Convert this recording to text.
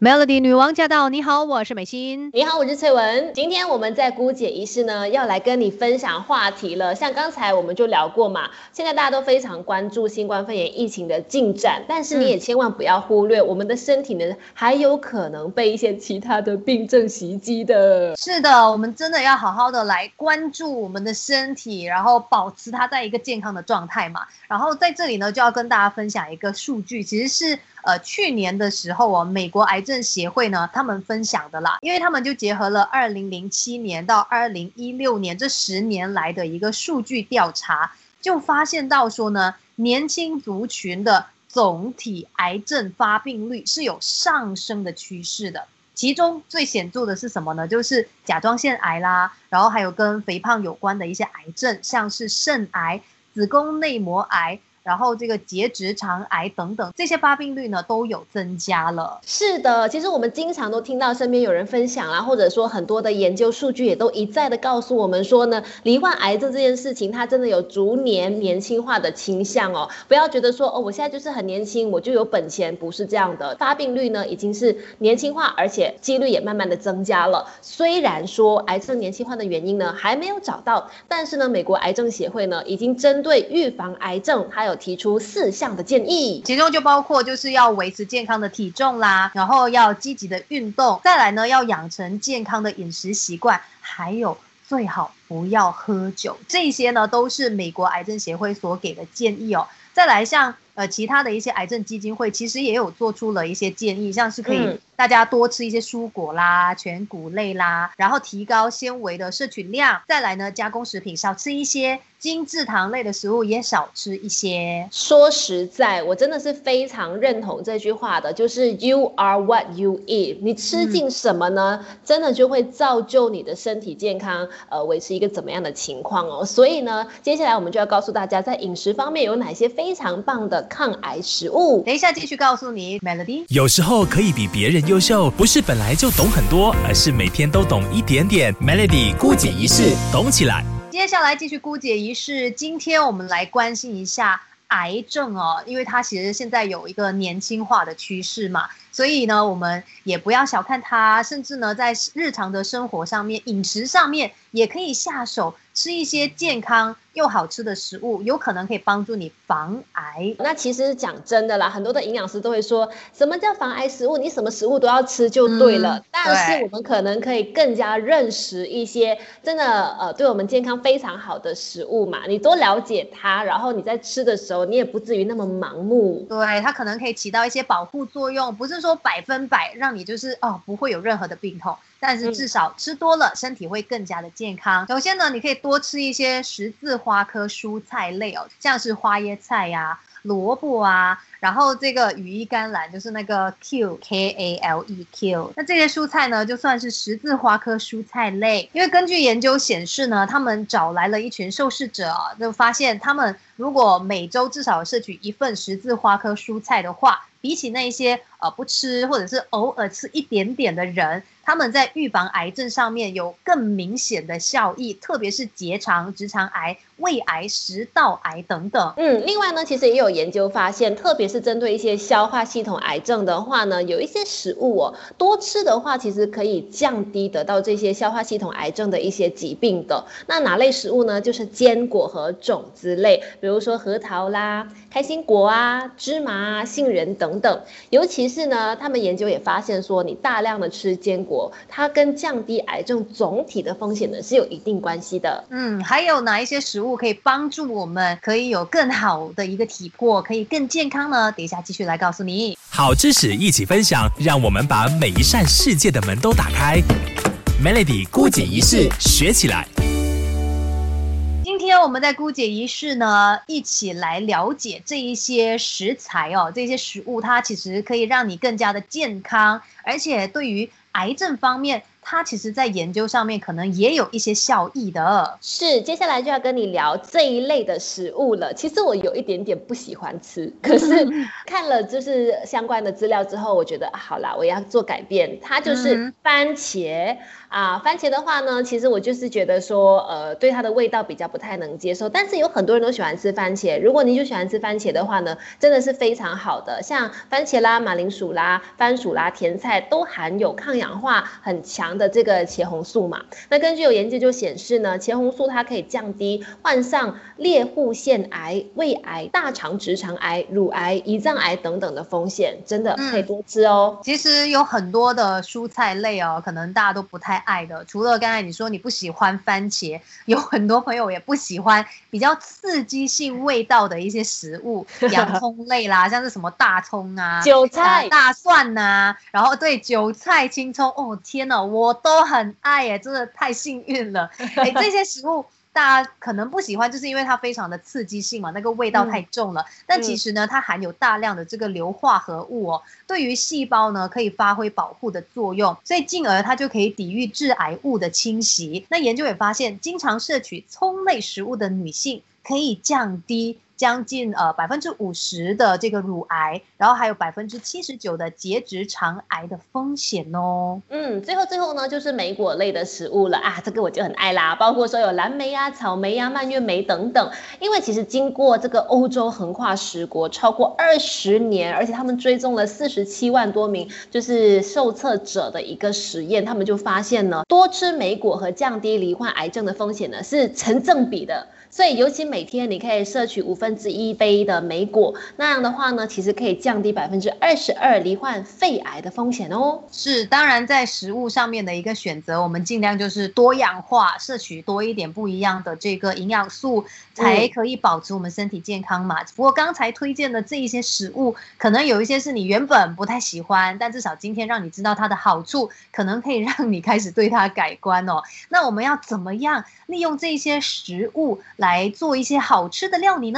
Melody 女王驾到！你好，我是美心。你好，我是翠文。今天我们在姑姐仪式呢，要来跟你分享话题了。像刚才我们就聊过嘛，现在大家都非常关注新冠肺炎疫情的进展，但是你也千万不要忽略，我们的身体呢，还有可能被一些其他的病症袭击的。是的，我们真的要好好的来关注我们的身体，然后保持它在一个健康的状态嘛。然后在这里呢，就要跟大家分享一个数据，其实是。呃，去年的时候哦，美国癌症协会呢，他们分享的啦，因为他们就结合了二零零七年到二零一六年这十年来的一个数据调查，就发现到说呢，年轻族群的总体癌症发病率是有上升的趋势的。其中最显著的是什么呢？就是甲状腺癌啦，然后还有跟肥胖有关的一些癌症，像是肾癌、子宫内膜癌。然后这个结直肠癌等等这些发病率呢都有增加了。是的，其实我们经常都听到身边有人分享啊，或者说很多的研究数据也都一再的告诉我们说呢，罹患癌症这件事情它真的有逐年年轻化的倾向哦。不要觉得说哦，我现在就是很年轻，我就有本钱，不是这样的。发病率呢已经是年轻化，而且几率也慢慢的增加了。虽然说癌症年轻化的原因呢还没有找到，但是呢，美国癌症协会呢已经针对预防癌症还有提出四项的建议，其中就包括就是要维持健康的体重啦，然后要积极的运动，再来呢要养成健康的饮食习惯，还有最好不要喝酒，这些呢都是美国癌症协会所给的建议哦。再来像呃其他的一些癌症基金会，其实也有做出了一些建议，像是可以大家多吃一些蔬果啦、全谷类啦，然后提高纤维的摄取量，再来呢加工食品少吃一些。精制糖类的食物也少吃一些。说实在，我真的是非常认同这句话的，就是 You are what you eat。你吃进什么呢？真的就会造就你的身体健康，呃，维持一个怎么样的情况哦。所以呢，接下来我们就要告诉大家，在饮食方面有哪些非常棒的抗癌食物。等一下继续告诉你，Melody。有时候可以比别人优秀，不是本来就懂很多，而是每天都懂一点点。Melody 姑姐一式，懂起来。接下来继续姑姐一式，今天我们来关心一下癌症哦，因为它其实现在有一个年轻化的趋势嘛，所以呢，我们也不要小看它，甚至呢，在日常的生活上面、饮食上面也可以下手。吃一些健康又好吃的食物，有可能可以帮助你防癌。那其实讲真的啦，很多的营养师都会说，什么叫防癌食物？你什么食物都要吃就对了。但是我们可能可以更加认识一些真的呃，对我们健康非常好的食物嘛。你多了解它，然后你在吃的时候，你也不至于那么盲目。对，它可能可以起到一些保护作用，不是说百分百让你就是哦不会有任何的病痛。但是至少吃多了，身体会更加的健康。首先呢，你可以多吃一些十字花科蔬菜类哦，像是花椰菜呀、萝卜啊，然后这个羽衣甘蓝就是那个 Q K A L E Q。那这些蔬菜呢，就算是十字花科蔬菜类，因为根据研究显示呢，他们找来了一群受试者，就发现他们如果每周至少摄取一份十字花科蔬菜的话，比起那些呃不吃或者是偶尔吃一点点的人。他们在预防癌症上面有更明显的效益，特别是结肠、直肠癌、胃癌、食道癌等等。嗯，另外呢，其实也有研究发现，特别是针对一些消化系统癌症的话呢，有一些食物哦，多吃的话，其实可以降低得到这些消化系统癌症的一些疾病的。那哪类食物呢？就是坚果和种子类，比如说核桃啦、开心果啊、芝麻啊、杏仁等等。尤其是呢，他们研究也发现说，你大量的吃坚果。它跟降低癌症总体的风险呢是有一定关系的。嗯，还有哪一些食物可以帮助我们可以有更好的一个体魄，可以更健康呢？等一下继续来告诉你。好知识一起分享，让我们把每一扇世界的门都打开。Melody 孤姐仪式学起来。今天我们在姑姐仪式呢，一起来了解这一些食材哦，这些食物它其实可以让你更加的健康，而且对于癌症方面。它其实在研究上面可能也有一些效益的。是，接下来就要跟你聊这一类的食物了。其实我有一点点不喜欢吃，可是看了就是相关的资料之后，我觉得好啦，我要做改变。它就是番茄啊，番茄的话呢，其实我就是觉得说，呃，对它的味道比较不太能接受。但是有很多人都喜欢吃番茄，如果你就喜欢吃番茄的话呢，真的是非常好的。像番茄啦、马铃薯啦、番薯啦、甜菜都含有抗氧化很强的这个茄红素嘛。那根据有研究就显示呢，茄红素它可以降低患上猎户腺癌、胃癌、大肠直肠癌、乳癌、胰脏癌等等的风险，真的可以多吃哦。其实有很多的蔬菜类哦，可能大家都不太爱的。除了刚才你说你不喜欢番茄，有很多朋友也不喜欢比较刺激性味道的一些食物，洋葱类啦，像是什么大葱啊、韭菜、大蒜呐，然后对韭菜、青葱，哦天呐，我都很爱耶，真的太幸运了。哎，这些食物。大家可能不喜欢，就是因为它非常的刺激性嘛，那个味道太重了。但其实呢，它含有大量的这个硫化合物哦，对于细胞呢可以发挥保护的作用，所以进而它就可以抵御致癌物的侵袭。那研究也发现，经常摄取葱类食物的女性可以降低。将近呃百分之五十的这个乳癌，然后还有百分之七十九的结直肠癌的风险哦。嗯，最后最后呢，就是莓果类的食物了啊，这个我就很爱啦，包括说有蓝莓呀、草莓呀、蔓越莓等等。因为其实经过这个欧洲横跨十国超过二十年，而且他们追踪了四十七万多名就是受测者的一个实验，他们就发现呢，多吃莓果和降低罹患癌症的风险呢是成正比的。所以，尤其每天你可以摄取五分之一杯的莓果，那样的话呢，其实可以降低百分之二十二罹患肺癌的风险哦。是，当然在食物上面的一个选择，我们尽量就是多样化，摄取多一点不一样的这个营养素，才可以保持我们身体健康嘛。不过刚才推荐的这一些食物，可能有一些是你原本不太喜欢，但至少今天让你知道它的好处，可能可以让你开始对它改观哦。那我们要怎么样利用这些食物？来做一些好吃的料理呢？